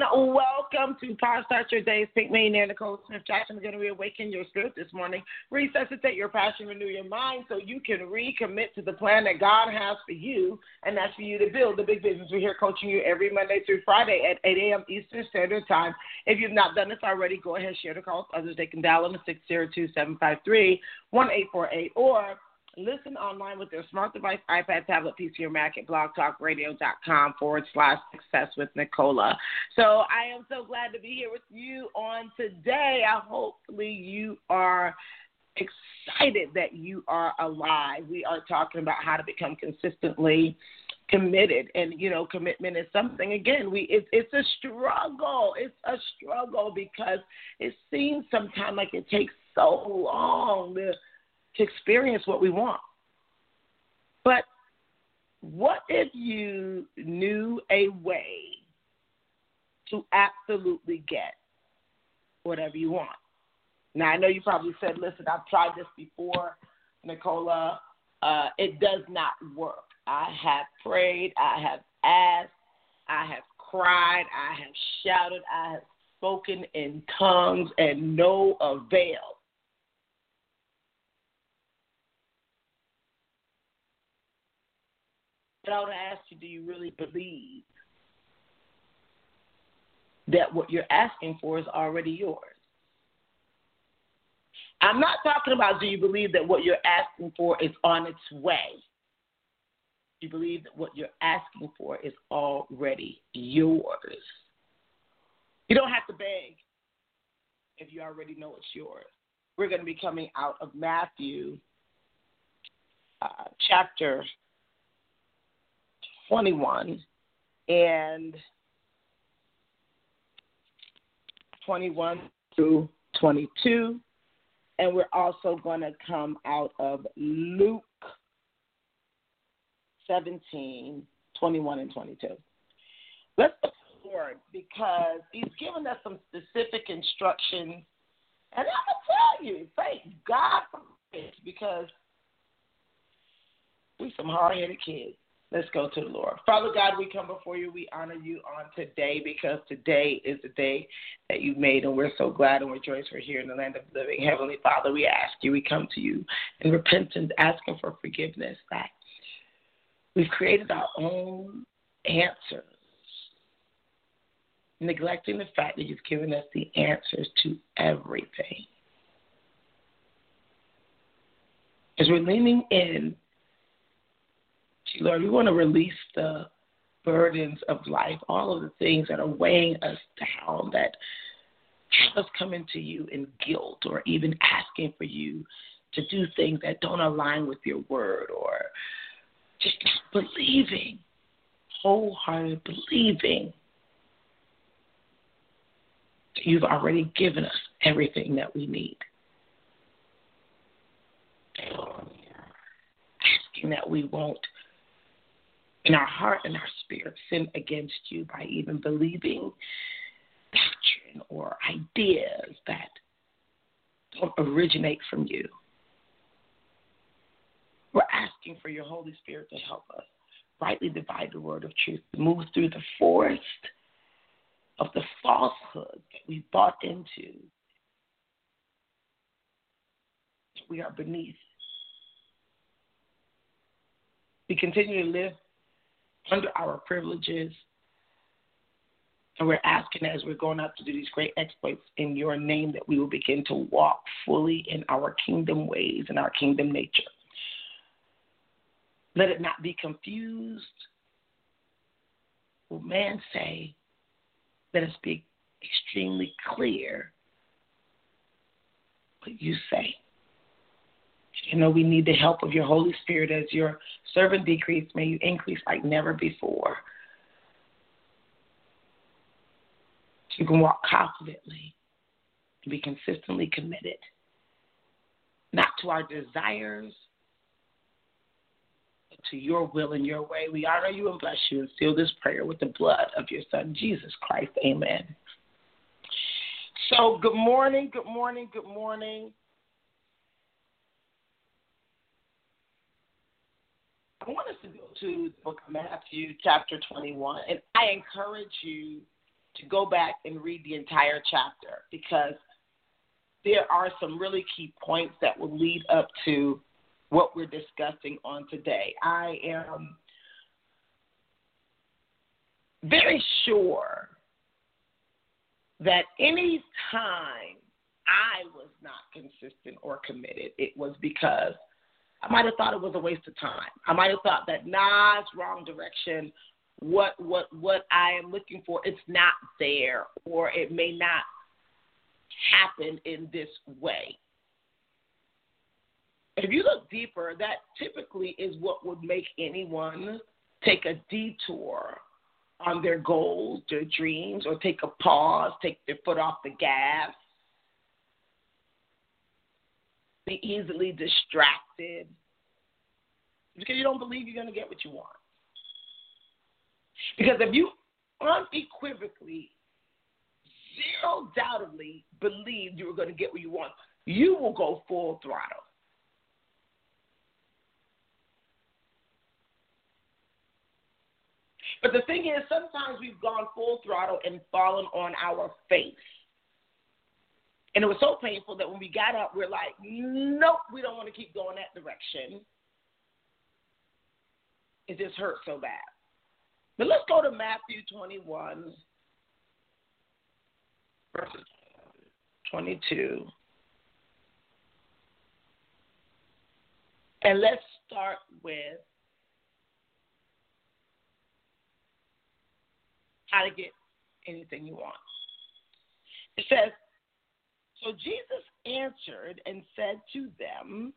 And uh, welcome to Power Start Your Days. Pink Millionaire Nicola Smith Jackson is going to reawaken your spirit this morning, resuscitate your passion, renew your mind so you can recommit to the plan that God has for you, and that's for you to build the big business. We're here coaching you every Monday through Friday at 8 a.m. Eastern Standard Time. If you've not done this already, go ahead and share the call with others. They can dial in to 602 753 1848 or Listen online with their smart device, iPad, tablet, PC, or Mac at blogtalkradio.com forward slash success with Nicola. So I am so glad to be here with you on today. I hopefully you are excited that you are alive. We are talking about how to become consistently committed and you know commitment is something again we it, it's a struggle it's a struggle because it seems sometimes like it takes so long to to experience what we want. But what if you knew a way to absolutely get whatever you want? Now, I know you probably said, listen, I've tried this before, Nicola. Uh, it does not work. I have prayed, I have asked, I have cried, I have shouted, I have spoken in tongues, and no avail. But I would ask you, do you really believe that what you're asking for is already yours? I'm not talking about do you believe that what you're asking for is on its way? Do you believe that what you're asking for is already yours? You don't have to beg if you already know it's yours. We're going to be coming out of Matthew uh, chapter 21 and 21 through 22. And we're also going to come out of Luke 17, 21 and 22. Let's look forward because he's given us some specific instructions. And I'm going to tell you, thank God for this because we some hard headed kids. Let's go to the Lord. Father God, we come before you. We honor you on today because today is the day that you made, and we're so glad and rejoice we're here in the land of living. Heavenly Father, we ask you, we come to you in repentance, asking for forgiveness that we've created our own answers, neglecting the fact that you've given us the answers to everything. As we're leaning in Lord. We want to release the burdens of life, all of the things that are weighing us down, that have us coming to you in guilt or even asking for you to do things that don't align with your word or just not believing, wholehearted believing you've already given us everything that we need. Asking that we won't in our heart and our spirit sin against you by even believing doctrine or ideas that don't originate from you. We're asking for your Holy Spirit to help us rightly divide the word of truth, move through the forest of the falsehood that we bought into. We are beneath We continue to live under our privileges. And we're asking as we're going out to do these great exploits in your name that we will begin to walk fully in our kingdom ways and our kingdom nature. Let it not be confused. Will man say, let us be extremely clear what you say. You know, we need the help of your Holy Spirit as your servant decrease. May you increase like never before. So You can walk confidently and be consistently committed, not to our desires, but to your will and your way. We honor you and bless you and seal this prayer with the blood of your Son, Jesus Christ. Amen. So, good morning, good morning, good morning. I want us to go to the book of Matthew, chapter 21, and I encourage you to go back and read the entire chapter because there are some really key points that will lead up to what we're discussing on today. I am very sure that any time I was not consistent or committed, it was because I might have thought it was a waste of time. I might have thought that nah, wrong direction. What what what I am looking for, it's not there, or it may not happen in this way. If you look deeper, that typically is what would make anyone take a detour on their goals, their dreams, or take a pause, take their foot off the gas, be easily distracted because you don't believe you're going to get what you want. Because if you unequivocally, zero doubtedly believed you were going to get what you want, you will go full throttle. But the thing is, sometimes we've gone full throttle and fallen on our face. And it was so painful that when we got up, we're like, nope, we don't want to keep going that direction. It just hurt so bad. But let's go to Matthew 21, verses 22. And let's start with how to get anything you want. It says, So Jesus answered and said to them,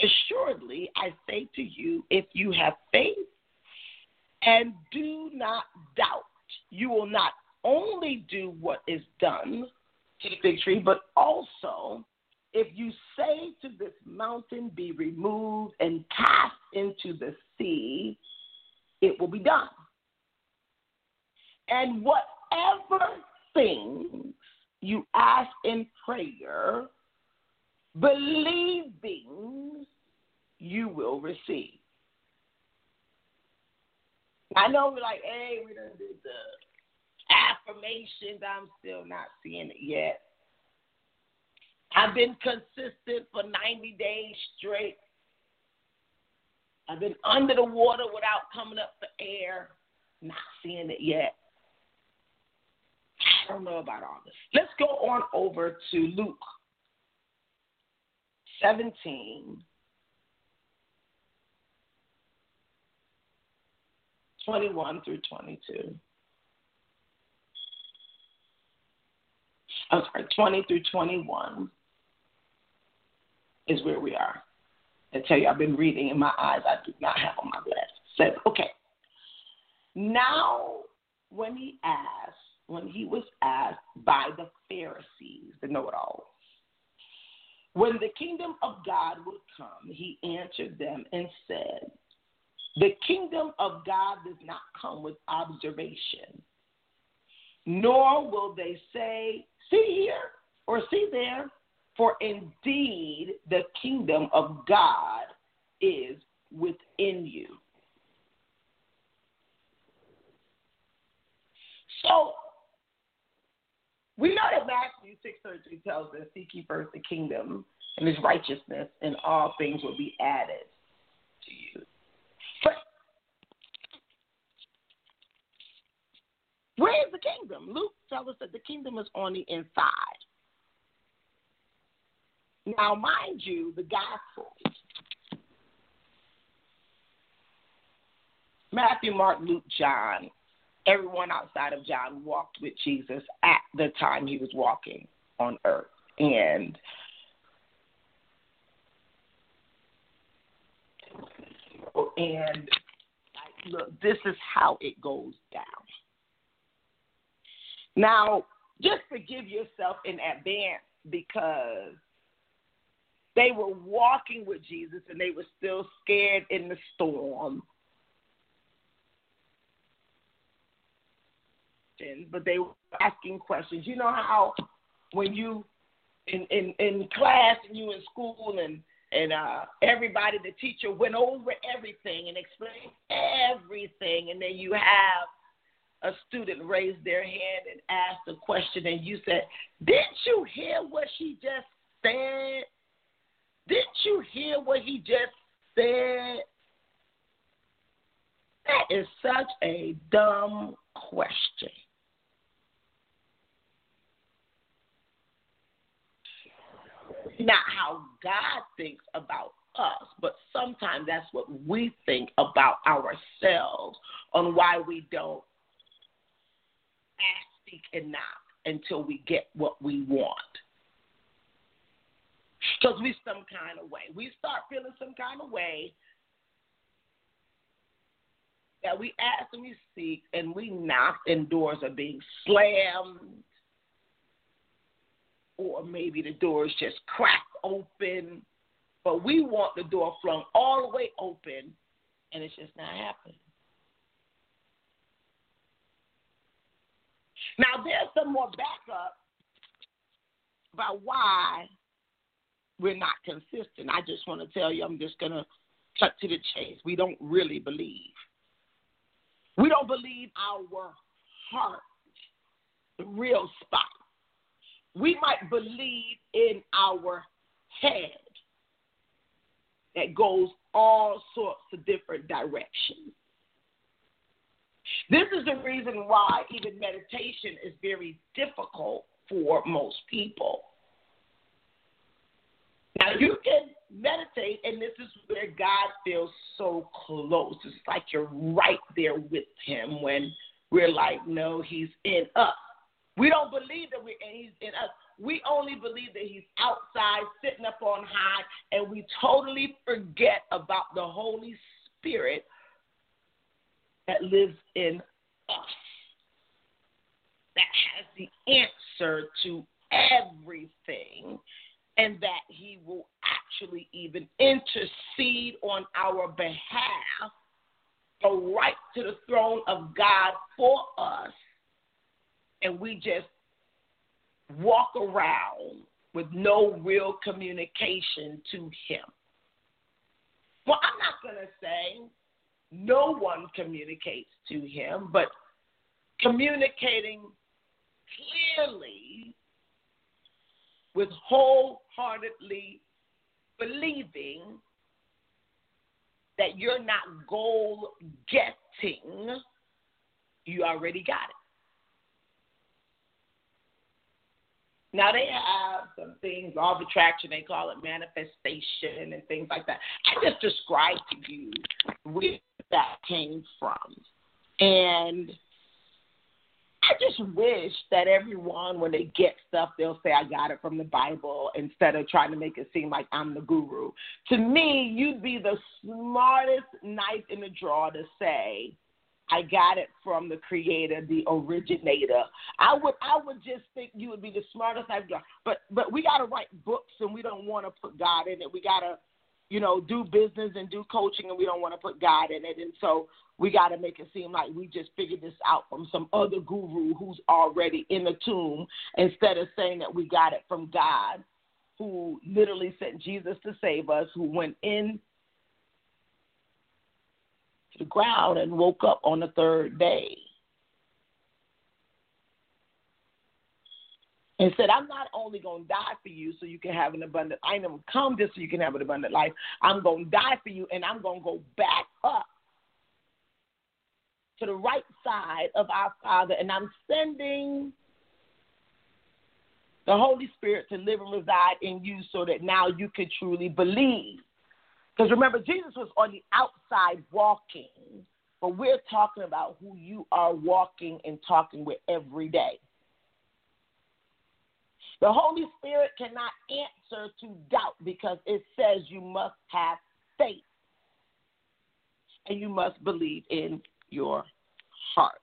Assuredly, I say to you, if you have faith and do not doubt, you will not only do what is done to the fig tree, but also if you say to this mountain, be removed and cast into the sea, it will be done. And whatever things you ask in prayer, believing you will receive. I know we're like, hey, we don't do the affirmations. I'm still not seeing it yet. I've been consistent for 90 days straight. I've been under the water without coming up for air. Not seeing it yet. Don't know about all this. Let's go on over to Luke 17. 21 through 22. I'm sorry, 20 through 21 is where we are. I tell you, I've been reading in my eyes. I do not have on my glasses. Says, okay. Now, when he asked, when he was asked by the Pharisees, the know-it-alls, when the kingdom of God would come, he answered them and said, The kingdom of God does not come with observation, nor will they say, See here or see there, for indeed the kingdom of God is within you. So we know that Matthew 6.13 tells us, seek ye first the kingdom and his righteousness, and all things will be added to you. But where is the kingdom? Luke tells us that the kingdom is on the inside. Now, mind you, the gospel Matthew, Mark, Luke, John everyone outside of John walked with Jesus at the time he was walking on earth. And and look, this is how it goes down. Now, just forgive yourself in advance because they were walking with Jesus and they were still scared in the storm. But they were asking questions. You know how when you in in, in class and you in school and and uh, everybody, the teacher went over everything and explained everything, and then you have a student raise their hand and ask a question, and you said, "Didn't you hear what she just said? Didn't you hear what he just said?" That is such a dumb question. Not how God thinks about us, but sometimes that's what we think about ourselves on why we don't ask, seek, and knock until we get what we want. Because we some kind of way. We start feeling some kind of way that we ask and we seek and we knock and doors are being slammed or maybe the door is just cracked open, but we want the door flung all the way open, and it's just not happening. Now, there's some more backup about why we're not consistent. I just want to tell you, I'm just going to cut to the chase. We don't really believe. We don't believe our heart, the real spot we might believe in our head that goes all sorts of different directions. This is the reason why even meditation is very difficult for most people. Now, you can meditate, and this is where God feels so close. It's like you're right there with Him when we're like, no, He's in us. We don't believe that we're, he's in us. We only believe that he's outside, sitting up on high, and we totally forget about the Holy Spirit that lives in us, that has the answer to everything, and that he will actually even intercede on our behalf, go right to the throne of God for us and we just walk around with no real communication to him. Well, I'm not going to say no one communicates to him, but communicating clearly with wholeheartedly believing that you're not goal getting, you already got it. Now they have some things, law of attraction, they call it manifestation and things like that. I just described to you where that came from. And I just wish that everyone, when they get stuff, they'll say, I got it from the Bible instead of trying to make it seem like I'm the guru. To me, you'd be the smartest knife in the drawer to say, I got it from the creator, the originator. I would I would just think you would be the smartest I've got. But but we gotta write books and we don't wanna put God in it. We gotta, you know, do business and do coaching and we don't want to put God in it. And so we gotta make it seem like we just figured this out from some other guru who's already in the tomb instead of saying that we got it from God who literally sent Jesus to save us, who went in the ground and woke up on the third day. And said, I'm not only going to die for you so you can have an abundant I am come just so you can have an abundant life. I'm going to die for you and I'm going to go back up to the right side of our Father, and I'm sending the Holy Spirit to live and reside in you so that now you can truly believe. Because remember, Jesus was on the outside walking, but we're talking about who you are walking and talking with every day. The Holy Spirit cannot answer to doubt because it says you must have faith and you must believe in your heart.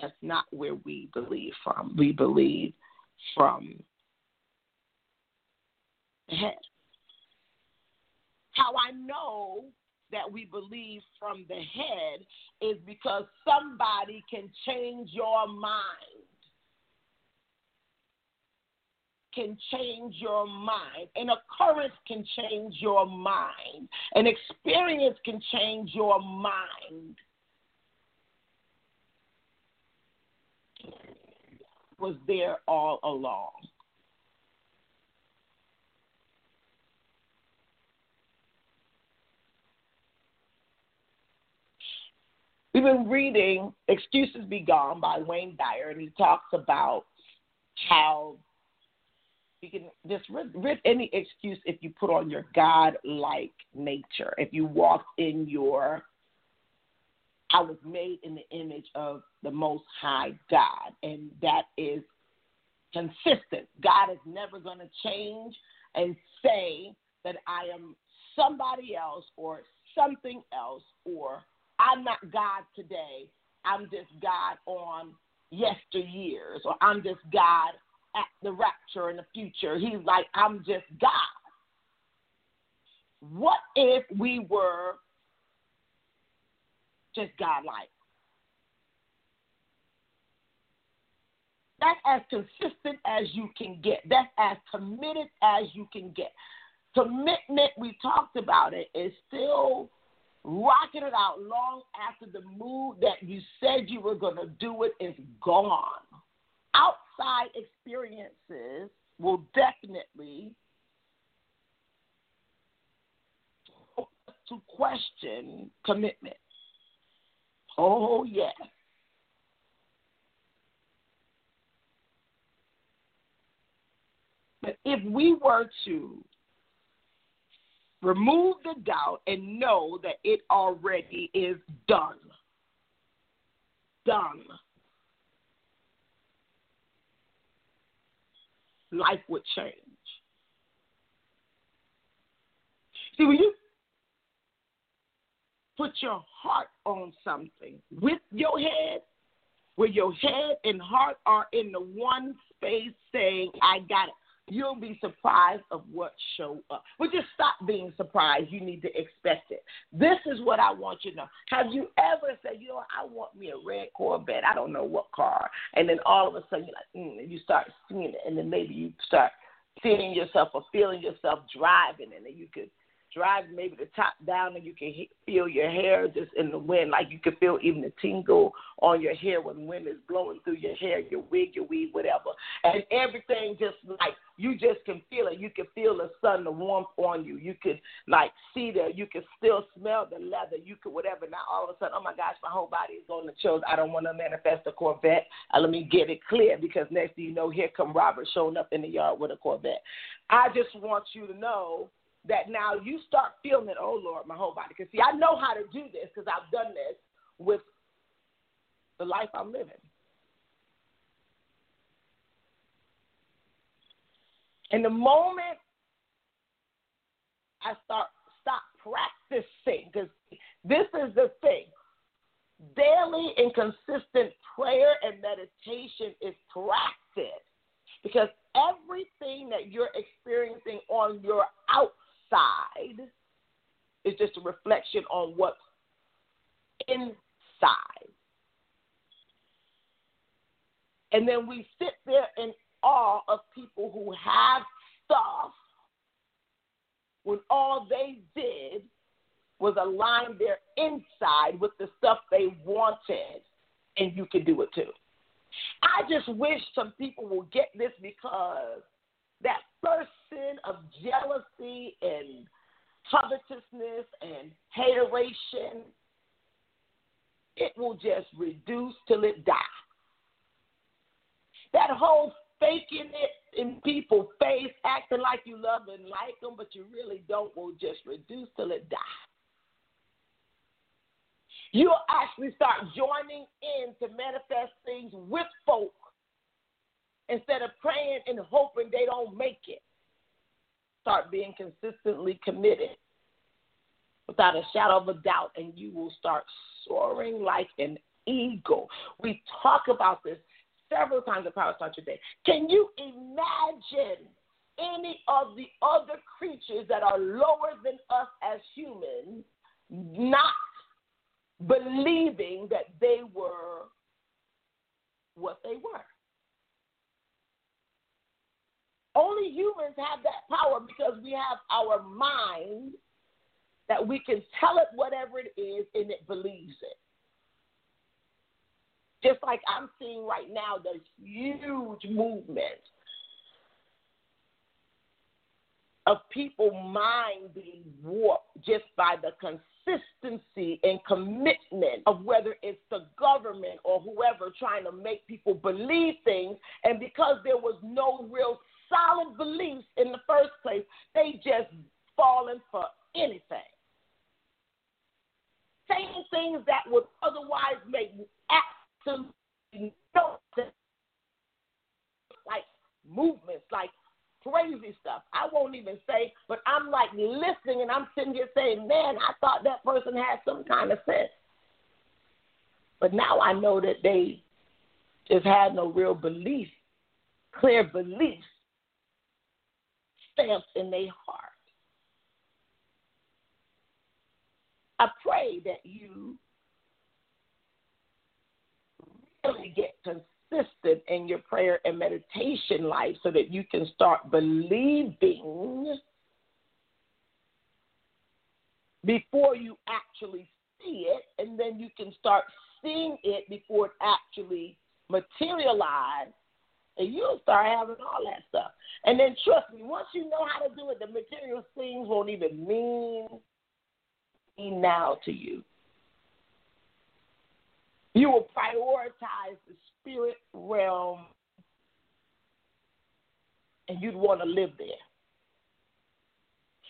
That's not where we believe from. We believe from the head. How I know that we believe from the head is because somebody can change your mind. Can change your mind. An occurrence can change your mind. An experience can change your mind. Was there all along. We've been reading Excuses Be Gone by Wayne Dyer, and he talks about how you can just rid any excuse if you put on your God like nature, if you walk in your I was made in the image of the Most High God, and that is consistent. God is never going to change and say that I am somebody else or something else or I'm not God today. I'm just God on yesteryears, or I'm just God at the rapture in the future. He's like, I'm just God. What if we were just God like? That's as consistent as you can get. That's as committed as you can get. Commitment, we talked about it, is still rocking it out long after the mood that you said you were going to do it is gone. Outside experiences will definitely to question commitment. Oh, yes. But if we were to remove the doubt and know that it already is done. Done. Life would change. See, when you put your heart on something with your head, where your head and heart are in the one space saying, I got it you'll be surprised of what show up. But just stop being surprised. You need to expect it. This is what I want you to know. Have you ever said, you know, I want me a red Corvette. I don't know what car. And then all of a sudden you're like, mm, you start seeing it, and then maybe you start seeing yourself or feeling yourself driving, and then you could drive maybe the top down and you can feel your hair just in the wind, like you can feel even the tingle on your hair when wind is blowing through your hair, your wig, your weave, whatever. And everything just like you just can feel it. You can feel the sun, the warmth on you. You could like see the, you can still smell the leather. You could whatever. Now all of a sudden, oh my gosh, my whole body is on the chills. I don't want to manifest a Corvette. Uh, let me get it clear because next thing you know, here come Robert showing up in the yard with a Corvette. I just want you to know that now you start feeling it, oh Lord, my whole body. Because see, I know how to do this because I've done this with the life I'm living. And the moment I start stop practicing, because this is the thing. Daily and consistent prayer and meditation is practice because everything that you're experiencing on your outside outside is just a reflection on what's inside. And then we sit there in awe of people who have stuff when all they did was align their inside with the stuff they wanted, and you can do it too. I just wish some people will get this because that of jealousy and covetousness and hateration it will just reduce till it die. That whole faking it in people's face, acting like you love and like them, but you really don't, will just reduce till it die. You'll actually start joining in to manifest things with folk instead of praying and hoping they don't make it. Start being consistently committed without a shadow of a doubt, and you will start soaring like an eagle. We talk about this several times in Power Start Your Day. Can you imagine any of the other creatures that are lower than us as humans not believing that they were what they were? Only humans have that power because we have our mind that we can tell it whatever it is and it believes it. Just like I'm seeing right now, the huge movement of people mind being warped just by the consistency and commitment of whether it's the government or whoever trying to make people believe things. And because there was no real solid beliefs in the first place, they just falling for anything. Saying things that would otherwise make absolutely no sense, like movements, like crazy stuff. I won't even say, but I'm like listening and I'm sitting here saying, man, I thought that person had some kind of sense. But now I know that they just had no real belief, clear beliefs stamped in their heart. I pray that you really get consistent in your prayer and meditation life so that you can start believing before you actually see it, and then you can start seeing it before it actually materializes, and you'll start having all that stuff. And then trust me, once you know how to do it, the material things won't even mean now to you. You will prioritize the spirit realm and you'd want to live there.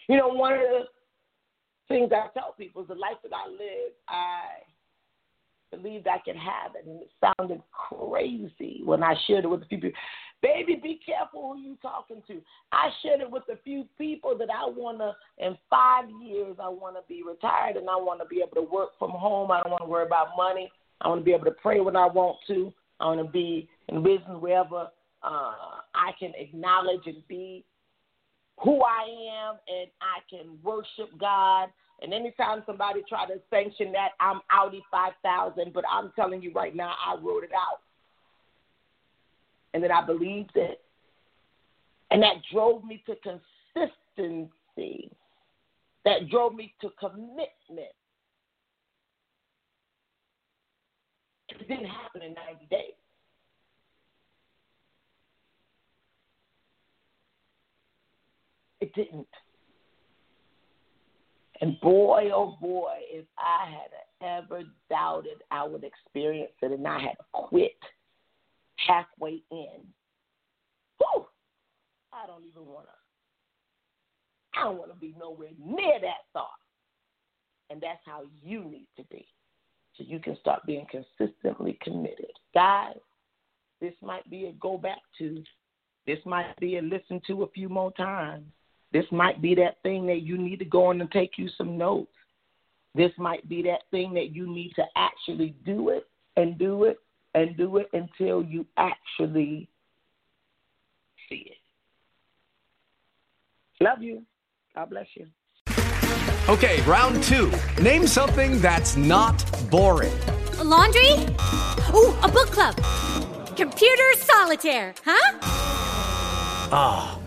You know, one of the things I tell people is the life that I live, I believed I could have it. And it sounded crazy when I shared it with a few people. Baby, be careful who you talking to. I shared it with a few people that I want to, in five years, I want to be retired and I want to be able to work from home. I don't want to worry about money. I want to be able to pray when I want to. I want to be in business wherever uh, I can acknowledge and be who I am and I can worship God. And anytime somebody try to sanction that, I'm Audi 5000. But I'm telling you right now, I wrote it out and then I believed it. And that drove me to consistency. That drove me to commitment. It didn't happen in 90 days. It didn't. And boy, oh boy, if I had ever doubted I would experience it and I had quit halfway in. Whew, I don't even want to. I don't want to be nowhere near that thought. And that's how you need to be. So you can start being consistently committed. Guys, this might be a go back to. This might be a listen to a few more times. This might be that thing that you need to go in and take you some notes. This might be that thing that you need to actually do it and do it and do it until you actually see it. Love you. God bless you. Okay, round two. Name something that's not boring. A laundry? Ooh, a book club. Computer solitaire, huh? Ah, oh,